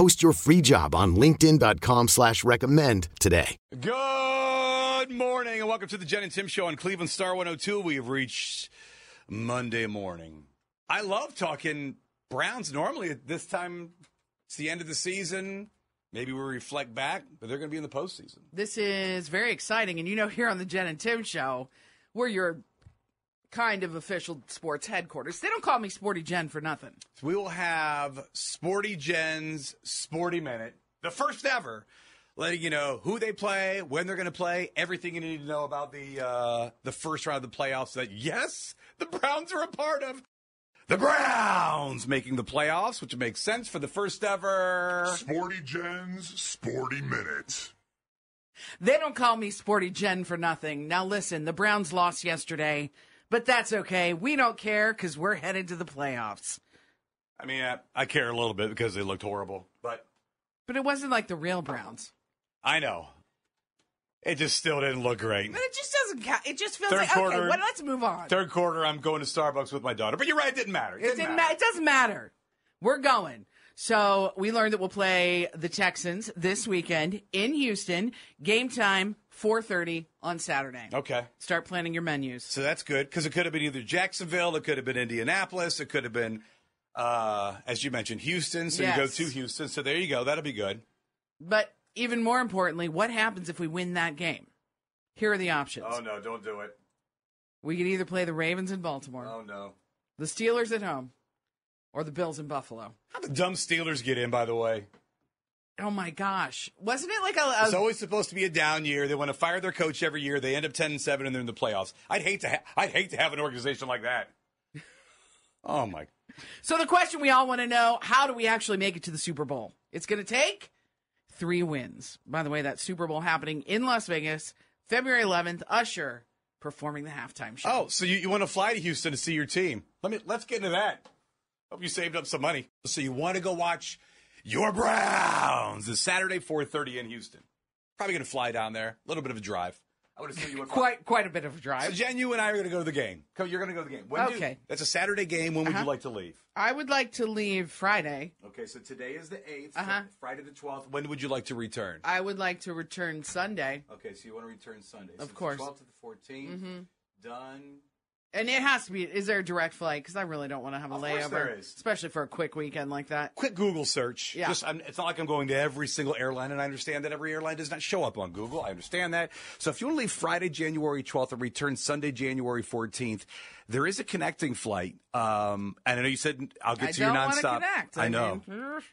Post your free job on LinkedIn.com slash recommend today. Good morning and welcome to the Jen and Tim Show on Cleveland Star 102. We have reached Monday morning. I love talking Browns normally at this time. It's the end of the season. Maybe we reflect back, but they're going to be in the postseason. This is very exciting. And you know, here on the Jen and Tim show, we're your kind of official sports headquarters. They don't call me Sporty Jen for nothing. So we will have Sporty Jen's Sporty Minute, the first ever, letting you know who they play, when they're going to play, everything you need to know about the uh, the first round of the playoffs. That yes, the Browns are a part of. The Browns making the playoffs, which makes sense for the first ever. Sporty Jen's Sporty Minute. They don't call me Sporty Jen for nothing. Now, listen, the Browns lost yesterday, but that's okay. We don't care because we're headed to the playoffs. I mean, I, I care a little bit because they looked horrible, but But it wasn't like the real Browns. I know it just still didn't look great. But it just doesn't count. It just feels Third like, quarter- okay, well, let's move on. Third quarter, I'm going to Starbucks with my daughter, but you're right, it didn't matter. It It, didn't matter. ma- it doesn't matter. We're going. So we learned that we'll play the Texans this weekend in Houston. Game time, 4.30 on Saturday. Okay. Start planning your menus. So that's good because it could have been either Jacksonville, it could have been Indianapolis, it could have been, uh, as you mentioned, Houston. So you go to Houston. So there you go. That'll be good. But even more importantly, what happens if we win that game? Here are the options. Oh, no, don't do it. We could either play the Ravens in Baltimore, Oh no. the Steelers at home, or the Bills in Buffalo. How the dumb Steelers get in, by the way? Oh my gosh. Wasn't it like a, a It's always supposed to be a down year. They want to fire their coach every year. They end up ten and seven, and they're in the playoffs. I'd hate to. Ha- I'd hate to have an organization like that. Oh my. So the question we all want to know, how do we actually make it to the Super Bowl? It's going to take three wins. By the way, that Super Bowl happening in Las Vegas, February 11th, Usher performing the halftime show. Oh, so you, you want to fly to Houston to see your team? Let me. Let's get into that. Hope you saved up some money. So you want to go watch your Browns this Saturday, four thirty in Houston. Probably going to fly down there. A little bit of a drive. I would assume you would. quite quite a bit of a So drive. Jen, you and I are going to go to the game. Come, You're going to go to the game. When do- Okay. that's a Saturday game. When would Uh-huh. you like to leave? I would like to leave Friday. Okay, so today is the 8th, Uh-huh. Friday the 12th. When would you like to return? I would like to return Sunday. Okay, so you want to return Sunday. Of So course. 12th to the 14th. Mhm. Done. And it has to be, is there a direct flight? Because I really don't want to have a Of layover, there is. especially for a quick weekend like that. Quick Google search. Yeah. Just, I'm, it's not like I'm going to every single airline, and I understand that every airline does not show up on Google. I understand that. So if you want to leave Friday, January 12th, and return Sunday, January 14th, there is a connecting flight. Um, and I know you said I'll get I to your nonstop. connect. I I know.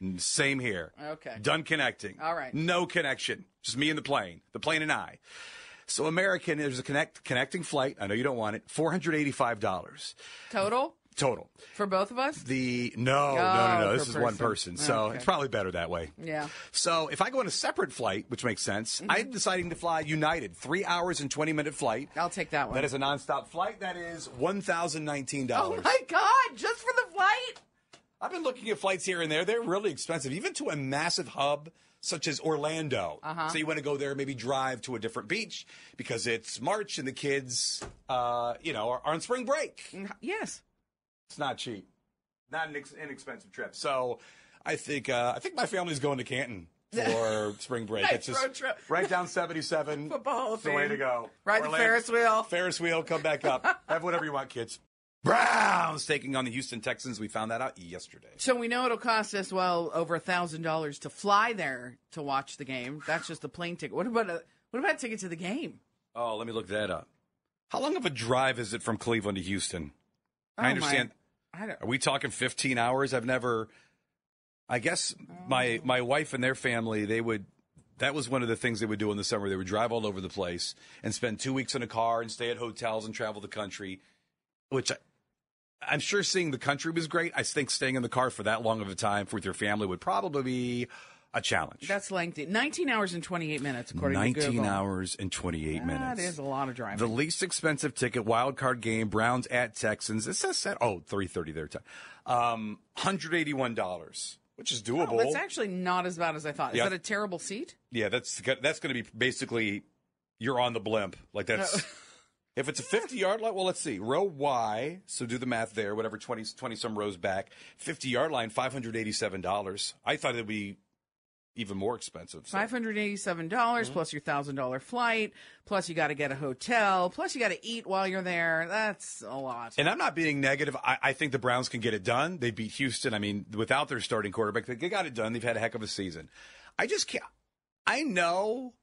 mean, Same here. Okay. Done connecting. All right. No connection. Just me and the plane. The plane and I. So American, there's a connect connecting flight. I know you don't want it. Four hundred eighty-five dollars Total total. for both of us? The no, no, no, Oh, no. This is one person. person, so Okay. it's probably better that way. Yeah. So if I go on a separate flight, which makes sense, mm-hmm. I'm deciding to fly United, three hours and twenty minute flight. I'll take that one. That is a nonstop flight. That is one thousand nineteen oh dollars. Oh my God, just for the flight? I've been looking at flights here and there. They're really expensive, even to a massive hub such as Orlando. Uh-huh. So you want to go there, maybe drive to a different beach because it's March and the kids, uh, you know, are, are on spring break. Yes. It's not cheap, not an ex- inexpensive trip. So I think uh, I think my family's going to Canton for spring break. Nice it's just trip. right down 77. Football It's the way to go. Ride the Ferris wheel. Ferris wheel, come back up. Have whatever you want, kids. Browns taking on the Houston Texans. We found that out yesterday. So we know it'll cost us well over a thousand dollars to fly there to watch the game. That's just the plane ticket. What about a What about a ticket to the game? Oh, let me look that up. How long of a drive is it from Cleveland to Houston? Oh, I my- understand. I don't, Are we talking 15 hours? I've never. I guess oh. my my wife and their family they would. That was one of the things they would do in the summer. They would drive all over the place and spend two weeks in a car and stay at hotels and travel the country, which I, I'm sure seeing the country was great. I think staying in the car for that long of a time with your family would probably be a challenge. that's lengthy. 19 hours and 28 minutes, according to 19 hours and 28 minutes. That is a lot of driving. The least expensive ticket, wild card game, Browns at Texans. It says that. Oh, 330 their time. Um, $181, which is doable. Oh, that's actually not as bad as I thought. Is Yeah. that a terrible seat? yeah, that's that's going to be basically you're on the blimp. Like that's if it's a 50 yard line. Well, let's see. Row Y. So do the math there. Whatever 20 20 some rows back. 50 yard line, $587. I thought it'd be even more expensive. So. Five hundred eighty-seven Mm-hmm. dollars plus your thousand dollar flight, plus you got to get a hotel, plus you got to eat while you're there. That's a lot. And I'm not being negative. I, I think the Browns can get it done. They beat Houston. I mean, without their starting quarterback, they got it done. They've had a heck of a season. I just can't. I know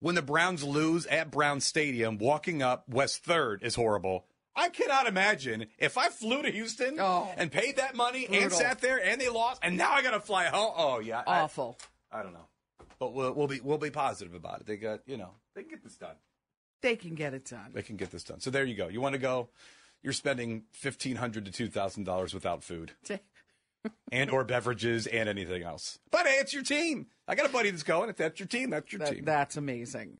when the Browns lose at Brown Stadium, walking up West Third is horrible. I cannot imagine if I flew to Houston Oh. and paid that money and sat there and they lost, and now I got to fly home. Oh yeah, I- Awful. I, don't know, but we'll, we'll be we'll be positive about it. They got you know they can get this done. They can get it done. They can get this done. So there you go. You want to go? You're spending fifteen hundred to two thousand dollars without food and or beverages and anything else. But hey, it's your team. I got a buddy that's going. If that's your team, that's your That- team. that's amazing.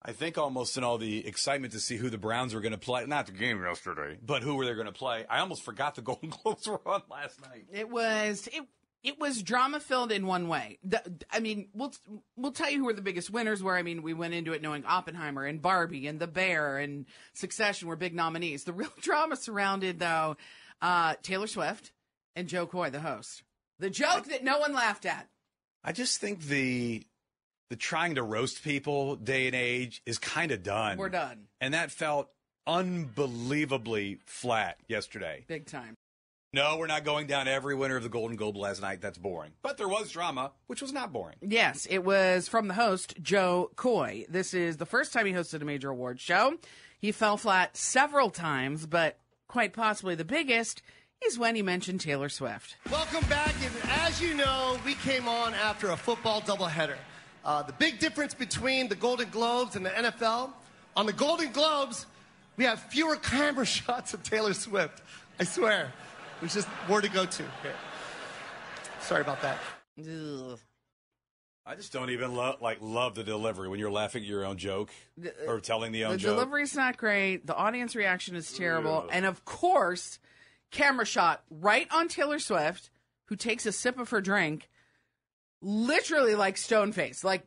I think almost in all the excitement to see who the Browns were going to play, not the game yesterday, but who were they going to play. I almost forgot the Golden Globes were on last night. It was it it was drama filled in one way. The, I mean, we'll we'll tell you who were the biggest winners. Where I mean, we went into it knowing Oppenheimer and Barbie and The Bear and Succession were big nominees. The real drama surrounded though uh, Taylor Swift and Jo Koy, the host. The joke that no one laughed at. I just think the the trying to roast people day and age is kind of done. We're done. and that felt unbelievably flat yesterday. Big time. No, we're not going down every winner of the Golden Globe last night. That's boring. But there was drama, which was not boring. Yes, it was from the host, Jo Koy. This is the first time he hosted a major award show. He fell flat several times, but quite possibly the biggest is when he mentioned Taylor Swift. Welcome back. And as you know, we came on after a football doubleheader. Uh, the big difference between the Golden Globes and the NFL on the Golden Globes, we have fewer camera shots of Taylor Swift. I swear. There's just more to go to here. Sorry about that. Ugh. I just don't even love like love the delivery when you're laughing at your own joke or telling the own joke. The joke. delivery's not great. The audience reaction is terrible. And of course, camera shot right on Taylor Swift, who takes a sip of her drink, literally like stone face, like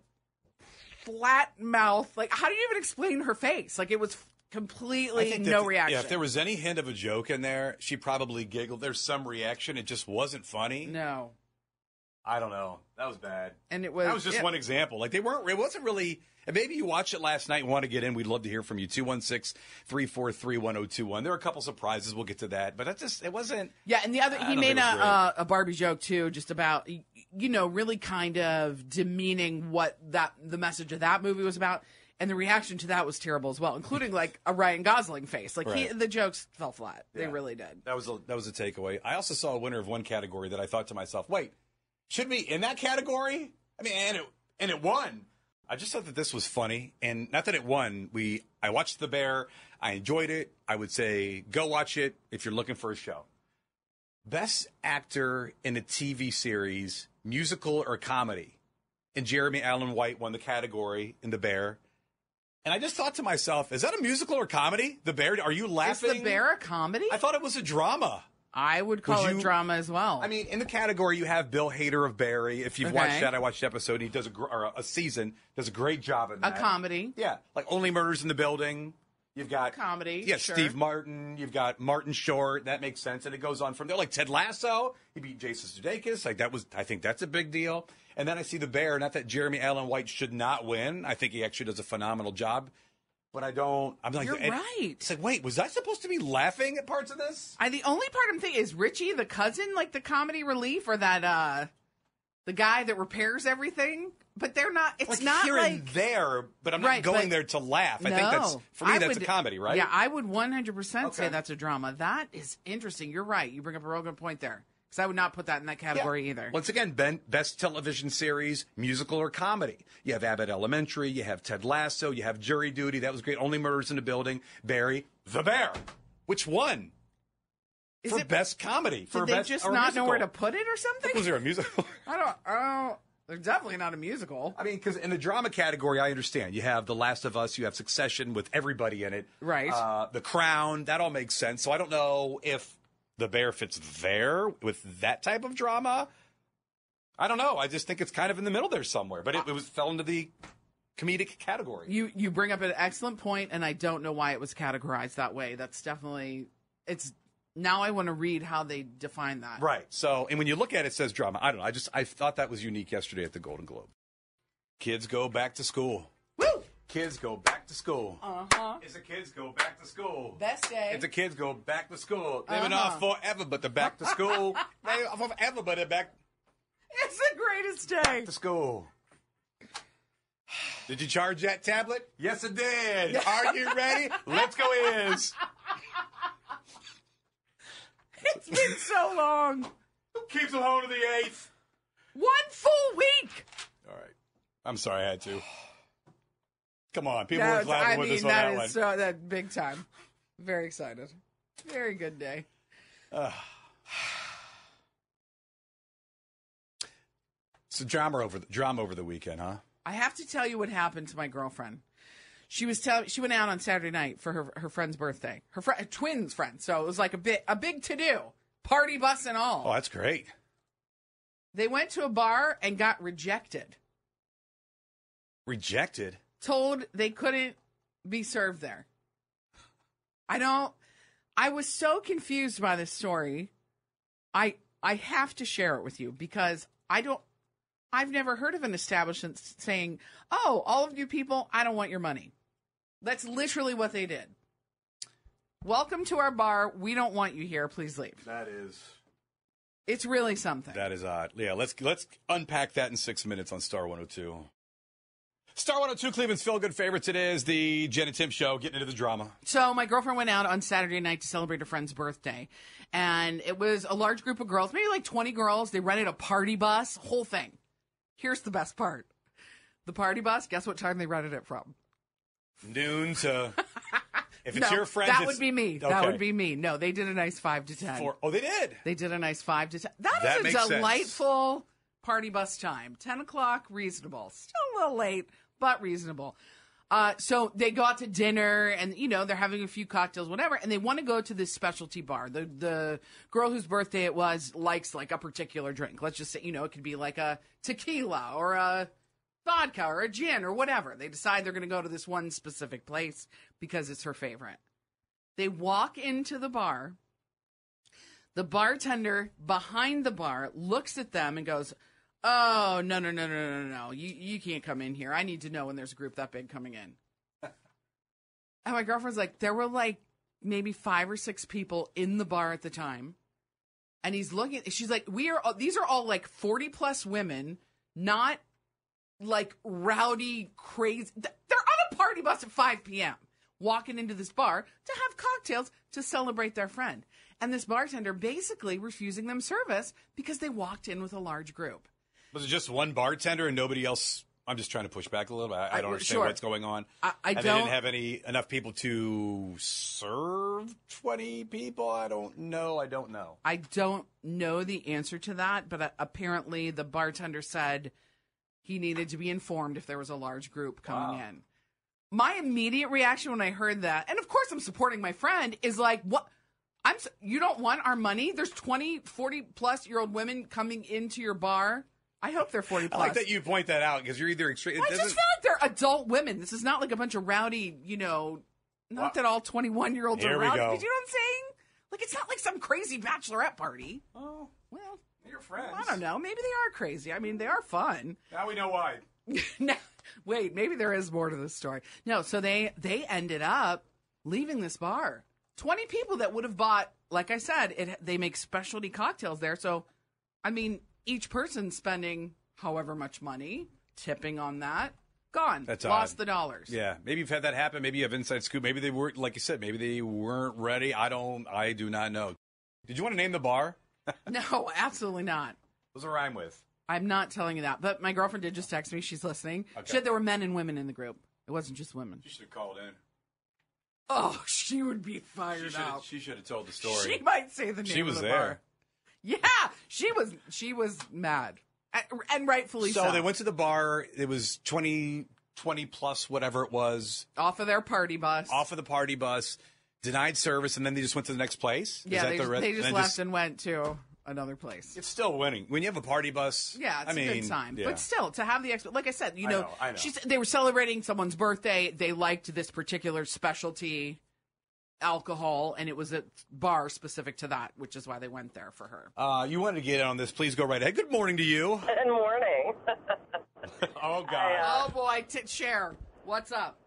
flat mouth. Like, how do you even explain her face? Like, it was I completely think no reaction. Yeah, if there was any hint of a joke in there, she probably giggled. There's some reaction. It just wasn't funny. no. I don't know. That was bad. And it was. that was just yeah. one example. Like they weren't. It wasn't really. And maybe you watched it last night and want to get in. We'd love to hear from you. 216-343-1021. There are a couple surprises. We'll get to that. But that just it wasn't. Yeah, and the other he made a uh, a Barbie joke too, just about you know really kind of demeaning what that the message of that movie was about, and the reaction to that was terrible as well, including like a Ryan Gosling face. Like he, Right. the jokes fell flat. They Yeah. really did. That was a, that was a takeaway. I also saw a winner of one category that I thought to myself, wait, should we in that category? I mean, and it and it won. I just thought that this was funny, and not that it won. We I watched The Bear. I enjoyed it. I would say go watch it if you're looking for a show. Best actor in a TV series, musical or comedy, and Jeremy Allen White won the category in The Bear. And I just thought to myself, is that a musical or comedy? The Bear? Are you laughing? Is the bear a comedy? I thought it was a drama. I would call Would it drama as well. I mean, in the category, you have Bill Hader of Barry. If you've Okay. watched that, I watched the episode. He does a or a season, does a great job in a that. comedy. yeah, like Only Murders in the Building. You've got Comedy, Yeah, sure. Steve Martin. You've got Martin Short. That makes sense, and it goes on from there. Like Ted Lasso, he beat Jason Sudeikis. Like that was, I think that's a big deal. And then I see the Bear. Not that Jeremy Allen White should not win. I think he actually does a phenomenal job. But I don't. I'm like, You're right. It's like, wait, was I supposed to be laughing at parts of this? I the only part I'm thinking is Richie the cousin, like the comedy relief, or that uh the guy that repairs everything, but they're not. It's like not here like and there, but I'm not Right, going but- there to laugh. I no. think that's for me. I that's would- a comedy, right? Yeah, I would 100% say that's a drama. That is interesting. You're right. You bring up a real good point there because I would not put that in that category either. Once again, ben, best television series, musical or comedy. You have Abbott Elementary, you have Ted Lasso, you have Jury Duty. That was great. Only Murders in the Building. Barry, The Bear, which won Is for it- best comedy. For Did they best, just not know where to put it or something? Was there a musical? I don't. Don't. They're definitely not a musical. I mean, because in the drama category, I understand. You have The Last of Us, you have Succession with everybody in it. Right. Uh, the Crown, that all makes sense. So I don't know if The Bear fits there with that type of drama. I don't know. I just think it's kind of in the middle there somewhere. But it, it was fell into the comedic category. You you bring up an excellent point, and I don't know why it was categorized that way. That's definitely it's. Now I want to read how they define that. Right. So, and when you look at it, it says drama. I don't know. I just I thought that was unique yesterday at the Golden Globe. Kids go back to school. Kids go back to school. Uh huh. It's the kids go back to school. Best day. It's the kids go back to school. They've been Uh-huh. off forever, but they're back to school. they off forever, but they're back It's the greatest day. to school. Did you charge that tablet? Yes, it did. Are you ready? Let's go is. It's been so long. Who keeps them home to the eighth? One full week. All right. I'm sorry I had to. Come on. People were laughing I with mean, us on that that is one. so that big time. Very excited. Very good day. Uh, So drama over the drama over the weekend, huh? I have to tell you what happened to my girlfriend. She was tell she went out on Saturday night for her her friend's birthday. Her fr- twins friend. So it was like a bit a big to do. Party bus and all. Oh, that's great. They went to a bar and got rejected. Rejected. Told they couldn't be served there. I don't I was so confused by this story. I I have to share it with you because I don't I've never heard of an establishment saying, "Oh, all of you people, I don't want your money." That's literally what they did. Welcome to our bar. We don't want you here. Please leave. That is It's really something. that is odd. Yeah, let's let's unpack that in six minutes on Star 102. Star 102, Cleveland's feel good favorites. It is the Jen and Tim show, getting into the drama. So my girlfriend went out on Saturday night to celebrate a friend's birthday, and it was a large group of girls, maybe like twenty girls. They rented a party bus, whole thing. Here's the best part: the party bus. Guess what time they rented it from? Noon to. If it's no, your friend, that would be me. That would be me. No, they did a nice five to ten. For, oh, they did. They did a nice five to ten. That That is a sense. delightful party bus time. Ten o'clock, reasonable. Still a little late, but reasonable. Uh, so they go out to dinner, and you know they're having a few cocktails, whatever, and they want to go to this specialty bar. The the girl whose birthday it was likes like a particular drink. Let's just say you know it could be like a tequila or a vodka or a gin or whatever. They decide they're going to go to this one specific place because it's her favorite. They walk into the bar. The bartender behind the bar looks at them and goes, "Oh no no no no no no! You you can't come in here. I need to know when there's a group that big coming in." and my girlfriend's like, there were like maybe five or six people in the bar at the time, and he's looking. She's like, "We are. all- These are all like forty plus women, not like rowdy, crazy. They're on a party bus at 5 p.m. walking into this bar to have cocktails to celebrate their friend. And this bartender basically refusing them service because they walked in with a large group. Was it just one bartender and nobody else? I'm just trying to push back a little bit. I, I I- don't understand sure. what's going on. I- I don't- didn't have any enough people to serve 20 people. I don't know. I don't know. I don't know the answer to that, but uh, apparently the bartender said he needed to be informed if there was a large group coming Wow. in. My immediate reaction when I heard that, and of course I'm supporting my friend, is like, what? I'm you don't want our money? There's 20, 40 plus year old women coming into your bar. I hope they're 40 plus. I like that you point that out because you're either extreme. I just feel like they're adult women. This is not like a bunch of rowdy, you know, not Wow. that all 21 year olds Here are we rowdy. go. But you know what I'm saying? Like, it's not like some crazy bachelorette party. Oh, Well, your friends. I don't know. Maybe they are crazy. I mean, they are fun. Now we know why. now, wait, maybe there is more to this story. No, so they they ended up leaving this bar. Twenty people that would have bought, like I said, it they make specialty cocktails there. So, I mean, each person spending however much money, tipping on that, gone. That's lost odd. the dollars. Yeah, maybe you've had that happen. Maybe you have inside scoop. Maybe they weren't, like you said, maybe they weren't ready. I don't, I do not know. Did you want to name the bar? No, absolutely not. What does it rhyme with? I'm not telling you that. But my girlfriend did just text me. She's listening. Okay. She said there were men and women in the group. It wasn't just women. She should have called in. Oh, she would be fired have, up. she should have told the story. She might say the name. She was the there. bar. Yeah, she was. She was mad, and, rightfully so. so they went to the bar. It was 20, 20 plus whatever it was off of their party bus. off of the party bus, denied service, and then they just went to the next place. Is yeah, that they, the just, they just and left and went to another place. It's still winning when you have a party bus. Yeah, it's I mean, a good time. yeah. But still, to have the exp- like I said, you I know, know, I know. They were celebrating someone's birthday. They liked this particular specialty alcohol, and it was a bar specific to that, which is why they went there for her. Uh, you wanted to get in on this? Please go right ahead. Good morning to you. Good morning. Oh God. I, uh, oh boy, t- share. What's up?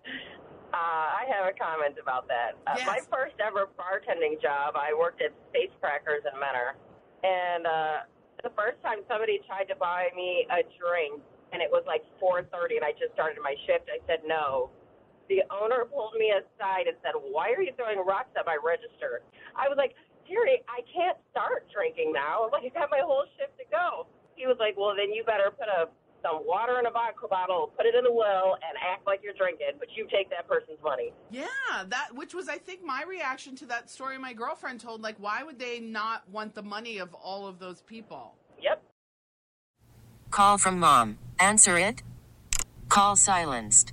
Uh, I have a comment about that. Uh, Yes. My first ever bartending job, I worked at Space Crackers in Mentor, and uh, the first time somebody tried to buy me a drink, and it was like 4:30, and I just started my shift. I said no. The owner pulled me aside and said, "Why are you throwing rocks at my register?" I was like, "Terry, I can't start drinking now. Like I got my whole shift to go." He was like, "Well, then you better put a some water in a vodka bottle, put it in the well, and act like you're drinking, but you take that person's money." Yeah, that which was I think my reaction to that story my girlfriend told. Like, why would they not want the money of all of those people? Yep. Call from mom. Answer it. Call silenced.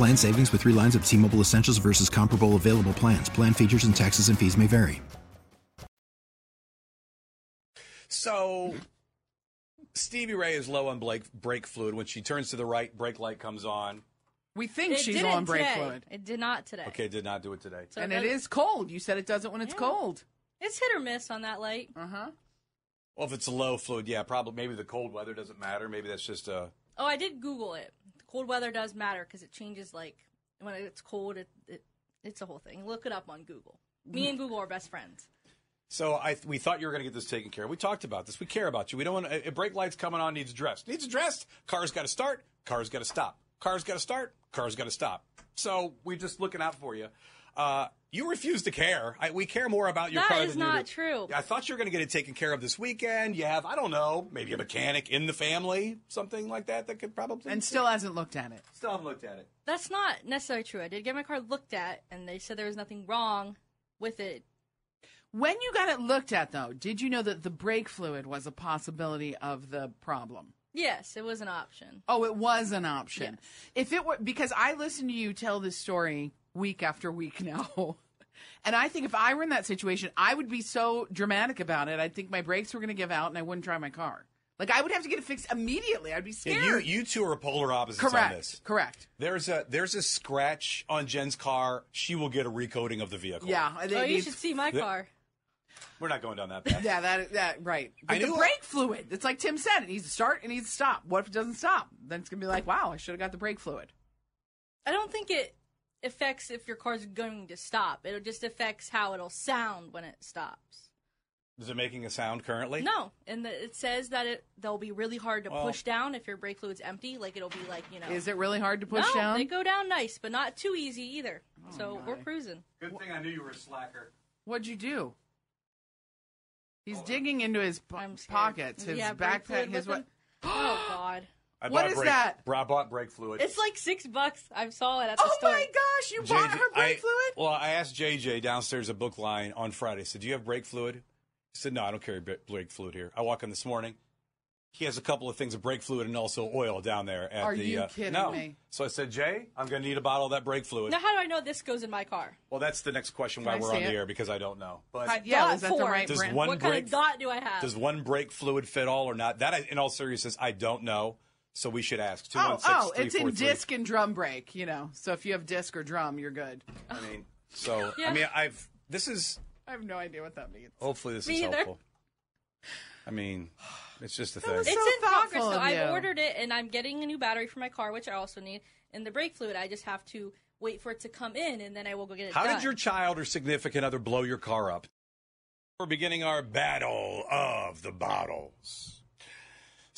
Plan savings with three lines of T Mobile Essentials versus comparable available plans. Plan features and taxes and fees may vary. So Stevie Ray is low on brake brake fluid. When she turns to the right, brake light comes on. We think It she's didn't on brake today. fluid, It did not today. Okay, did not do it today. So and it it cold. You said it doesn't when it's Yeah. cold. It's hit or miss on that light. Uh huh. Well, if it's a low fluid, yeah, probably. Maybe the cold weather doesn't matter. Maybe that's just a. Oh, I did Google it. Cold weather does matter because it changes. Like when it's cold, it, it it's a whole thing. Look it up on Google. Me and Google are best friends. So I we thought you were going to get this taken care of. We talked about this. We care about you. We don't want a, a brake light's coming on needs addressed. Needs addressed. Car's got to start. Car's got to stop. Car's got to start. Car's got to stop. So we're just looking out for you. Uh, you refuse to care. I, we care more about your That car is than you That is not do. true. I thought you were going to get it taken care of this weekend. You have, I don't know, maybe a mechanic in the family, something like that that could probably. And still hasn't looked at it. still haven't looked at it. That's not necessarily true. I did get my car looked at, and they said there was nothing wrong with it. When you got it looked at, though, did you know that the brake fluid was a possibility of the problem? Yes, it was an option. Oh, it was an option. Yes. If it were because I listened to you tell this story week after week now. And I think if I were in that situation, I would be so dramatic about it. I'd think my brakes were going to give out and I wouldn't drive my car. Like I would have to get it fixed immediately. I'd be Yeah, scared. you you two are polar opposites on this. Correct. There's a there's a scratch on Jen's car. She will get a recoding of the vehicle. Yeah. I Oh, you should see my The- car. We're not going down that path. Yeah, that that right. But I the knew- brake fluid. It's like Tim said. It needs to start. It needs to stop. What if it doesn't stop? Then it's gonna be like, wow, I should have got the brake fluid. I don't think it affects if your car's going to stop. It just affects how it'll sound when it stops. Is it making a sound currently? No, and the, it says that it they'll be really hard to Well- push down if your brake fluid's empty. Like it'll be like you know. Is it really hard to push no, down? they go down nice, but not too easy either. Oh so we're cruising. Good thing I knew you were a slacker. What'd you do? He's oh, uh, digging into his po- I'm pockets, his Yeah, backpack, his with what? Oh God! I What bought brake, that? I bought brake fluid. It's like six bucks. I saw it at the Oh store. my gosh! You bought her brake I- fluid? Well, I asked JJ downstairs at Book Line on Friday. I said, "Do you have brake fluid?" He said, "No, I don't carry bra- brake fluid here." I walk in this morning. He has a couple of things of brake fluid and also oil down there at Are the. you uh, kidding no. me? So I said, "Jay, I'm going to need a bottle of that brake fluid." Now, how do I know this goes in my car? Well, that's the next question Can why I we're see on the air because I don't know. But Hi- yeah, Dot is that the right Does brand? one what kind brake of dot do I have? does one brake fluid fit all or not? That, I, in all seriousness, I don't know. So we should ask. Oh, oh, it's in disc and drum brake, you know. So if you have disc or drum, you're good. I mean, so Yeah. I mean, I've. This is I have no idea what that means. hopefully this Me is either. helpful. I mean, it's just a thing. was It's so in progress, thoughtful though. I've ordered it, and I'm getting a new battery for my car, which I also need, and the brake fluid. I just have to wait for it to come in, and then I will go get it How done. did your child or significant other blow your car up? We're beginning our battle of the bottles.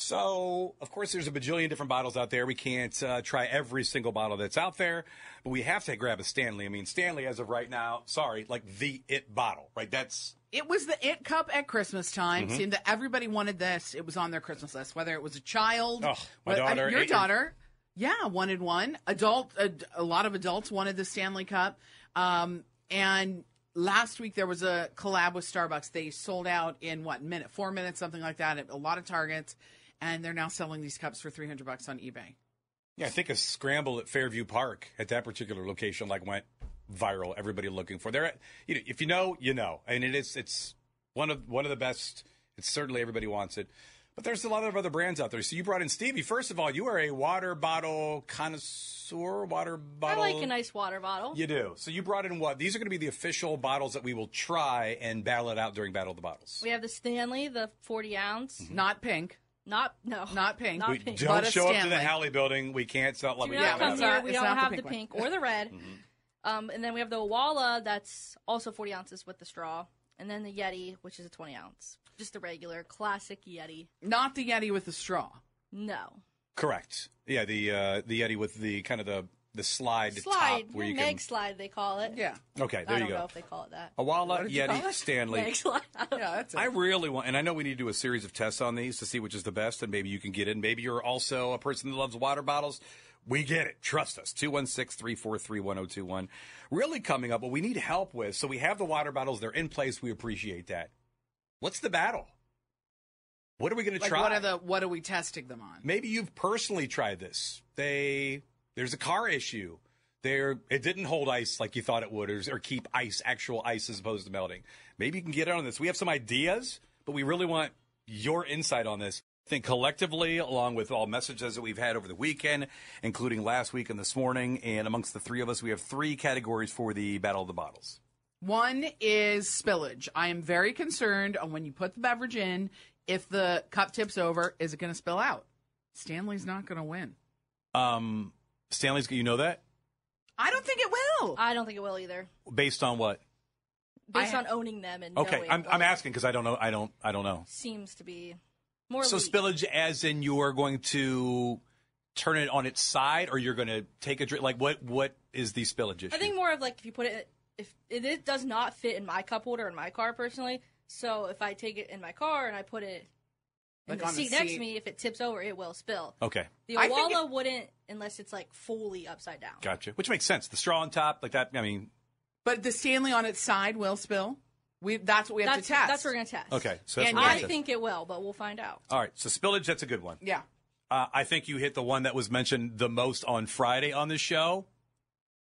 So, of course, there's a bajillion different bottles out there. We can't uh, try every single bottle that's out there, but we have to grab a Stanley. I mean, Stanley, as of right now, sorry, like the it bottle, right? That's It was the it cup at Christmas time. Mhm. Seemed that everybody wanted this. It was on their Christmas list, whether it was a child, Oh, my wh- I- daughter, your daughter, yeah, wanted one. Adult, a, a lot of adults wanted the Stanley Cup. Um, and last week there was a collab with Starbucks. They sold out in what minute, four minutes, something like that, at a lot of Targets, and they're now selling these cups for three hundred bucks on eBay. Yeah, I think a scramble at Fairview Park at that particular location like went viral. Everybody looking for there. You know, if you know, you know, and it is it's one of one of the best. It's certainly everybody wants it, but there's a lot of other brands out there. So you brought in Stevie. First of all, you are a water bottle connoisseur. Water bottle. I like a nice water bottle. You do. So you brought in what? These are going to be the official bottles that we will try and battle it out during Battle of the Bottles. We have the Stanley, the 40 ounce. Mm-hmm. Not pink. Not no, Not pink. Not we pink. don't But a show up to the Stanley. Halley building. We can't sell. Like Do we not don't come have here. We It's don't not the have the pink pink or the red. Um, and then we have the Owala, that's also 40 ounces with the straw. And then the Yeti, which is a 20 ounce. Just the regular classic Yeti. Not the Yeti with the straw. No. Correct. Yeah, the uh, the Yeti with the kind of the the slide, Slide. top where you Meg can. slide, they call it. Yeah. Okay, there I you don't go. know if they call it that. Owala, What you call Yeti, it? Stanley. Meg slide. I don't Yeah, that's it. I really want, and I know we need to do a series of tests on these to see which is the best, and maybe you can get in. Maybe you're also a person that loves water bottles. We get it. Trust us. 216 343 1021. Really coming up, what we need help with. So we have the water bottles, they're in place. We appreciate that. What's the battle? What are we going to Like try? what are the what are we testing them on? Maybe you've personally tried this. They there's a car issue. There it didn't hold ice like you thought it would, or, or keep ice, actual ice as opposed to melting. Maybe you can get on this. We have some ideas, but we really want your insight on this. I think collectively, along with all messages that we've had over the weekend, including last week and this morning, and amongst the three of us, we have three categories for the Battle of the Bottles. One is spillage. I am very concerned on when you put the beverage in, if the cup tips over, is it going to spill out? Stanley's not going to win. Um, Stanley's, you know that I don't think it will. I don't think it will either. based on what? Based I- on owning them and Okay, knowing I'm, what I'm asking because I don't know. I don't. I don't know. seems to be more So leak. spillage, as in you are going to turn it on its side, or you're going to take a drink. Like what? What is the spillage issue? I think more of like if you put it if it, it does not fit in my cup holder in my car personally. So if I take it in my car and I put it in Like the on the seat next seat. to me, if it tips over, it will spill. Okay, The I think Owala wouldn't unless it's like fully upside down. gotcha. Which makes sense. The straw on top, like that. I mean, But the Stanley on its side will spill. We that's what we have That's to test. that's what we're gonna test. okay. So that's And what I it think it will, but we'll find out. All right. So spillage, that's a good one. Yeah. Uh, I think you hit the one that was mentioned the most on Friday on this show.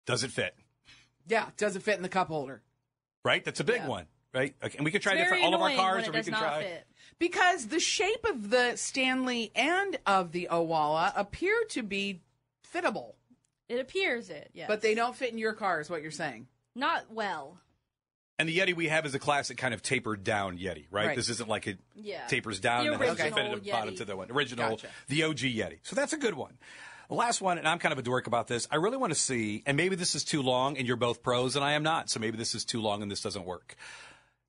Does it fit? Yeah. Does it fit in the cup holder? Right. That's a big Yeah. one. Right. Okay. And we can try It's very different all of our cars, when or we can try. fit. Because the shape of the Stanley and of the Owala appear to be fittable, It appears it, yes. but they don't fit in your car, is what you're saying. not well. And the Yeti we have is a classic kind of tapered down Yeti, right? Right. This isn't like it Yeah. tapers down The and has a original definitive bottom to the one. Original, Gotcha. the OG Yeti. So that's a good one. The last one, and I'm kind of a dork about this. I really want to see, and maybe this is too long, and you're both pros, and I am not. So maybe this is too long, and this doesn't work.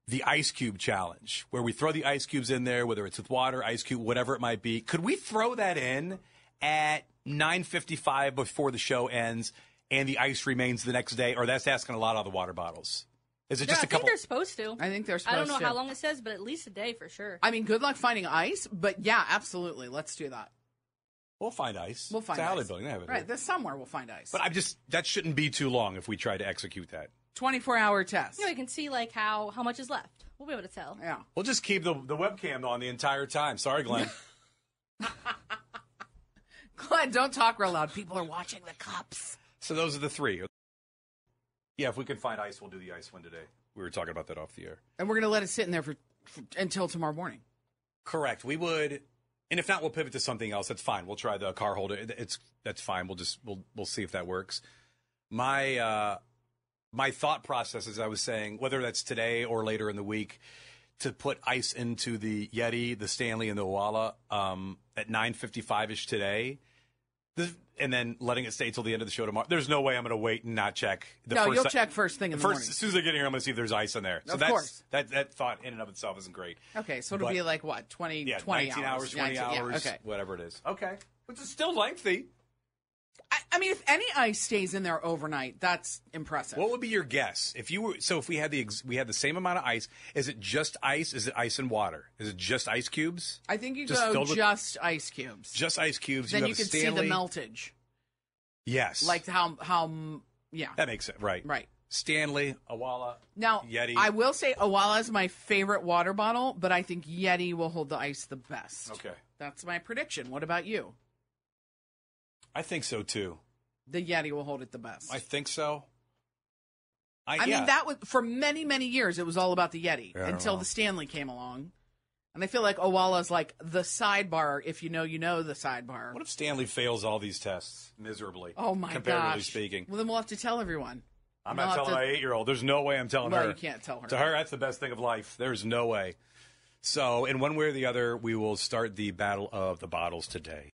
The ice cube challenge, where we throw the ice cubes in there, whether it's with water, ice cube, whatever it might be. Could we throw that in at 9:55 before the show ends, and the ice remains the next day? Or that's asking a lot out of the water bottles. Is it No, just I a couple? I think they're supposed to. I think they're I don't know to. how long it says, but at least a day for sure. I mean, good luck finding ice, but yeah, absolutely. Let's do that. We'll find ice. We'll find it's a Howley ice. building. They have it Right, here. there's somewhere we'll find ice. But I'm just that shouldn't be too long if we try to execute that. 24 hour test. Yeah, we can see like how how much is left. We'll be able to tell. Yeah. We'll just keep the the webcam on the entire time. Sorry, Glenn. Glenn, don't talk real loud. People are watching the cups. so those are the three. Yeah, if we can find ice, we'll do the ice one today. We were talking about that off the air. And we're going to let it sit in there for, for until tomorrow morning. Correct. We would, and if not, we'll pivot to something else. That's fine. We'll try the car holder. It's that's fine. We'll just we'll we'll see if that works. My uh, my thought process, as I was saying, whether that's today or later in the week, to put ice into the Yeti, the Stanley, and the Owala um, at nine fifty five ish today. The, and then letting it stay till the end of the show tomorrow. There's no way I'm going to wait and not check. The No, first you'll si- check first thing in the first, morning. As soon as I get here, I'm going to see if there's ice in there. So Of that's, course. That that thought in and of itself isn't great. Okay, so it'll But- be like what, 20, Yeah, 20 19 hours, 20 19 yeah, hours, okay. whatever it is. Okay. Which is still lengthy. I, I mean, if any ice stays in there overnight, that's impressive. What would be your guess if you were? So if we had the ex, we had the same amount of ice, is it just ice? Is it ice and water? Is it just ice cubes? I think you Just go filled with- just ice cubes. Just ice cubes. then you, you, can see the meltage. Yes, Like how, how, yeah. that makes it right. Right. Stanley, Owala, Now, Yeti. I will say Owala is my favorite water bottle, but I think Yeti will hold the ice the best. Okay, That's my prediction. What about you? I think so too. The Yeti will hold it the best. I think so. I, I yeah. mean, that was for many, many years. It was all about the Yeti Yeah, until the Stanley came along, and I feel like Owala's like the sidebar. If you know, you know the sidebar. What if Stanley fails all these tests miserably? oh my God. comparatively gosh! speaking. Well, then we'll have to tell everyone. I'm We'll not telling to- my eight year old. There's no way I'm telling Well, her. you can't tell her. To her, that's the best thing of life. There's no way. So, in one way or the other, we will start the battle of the bottles today.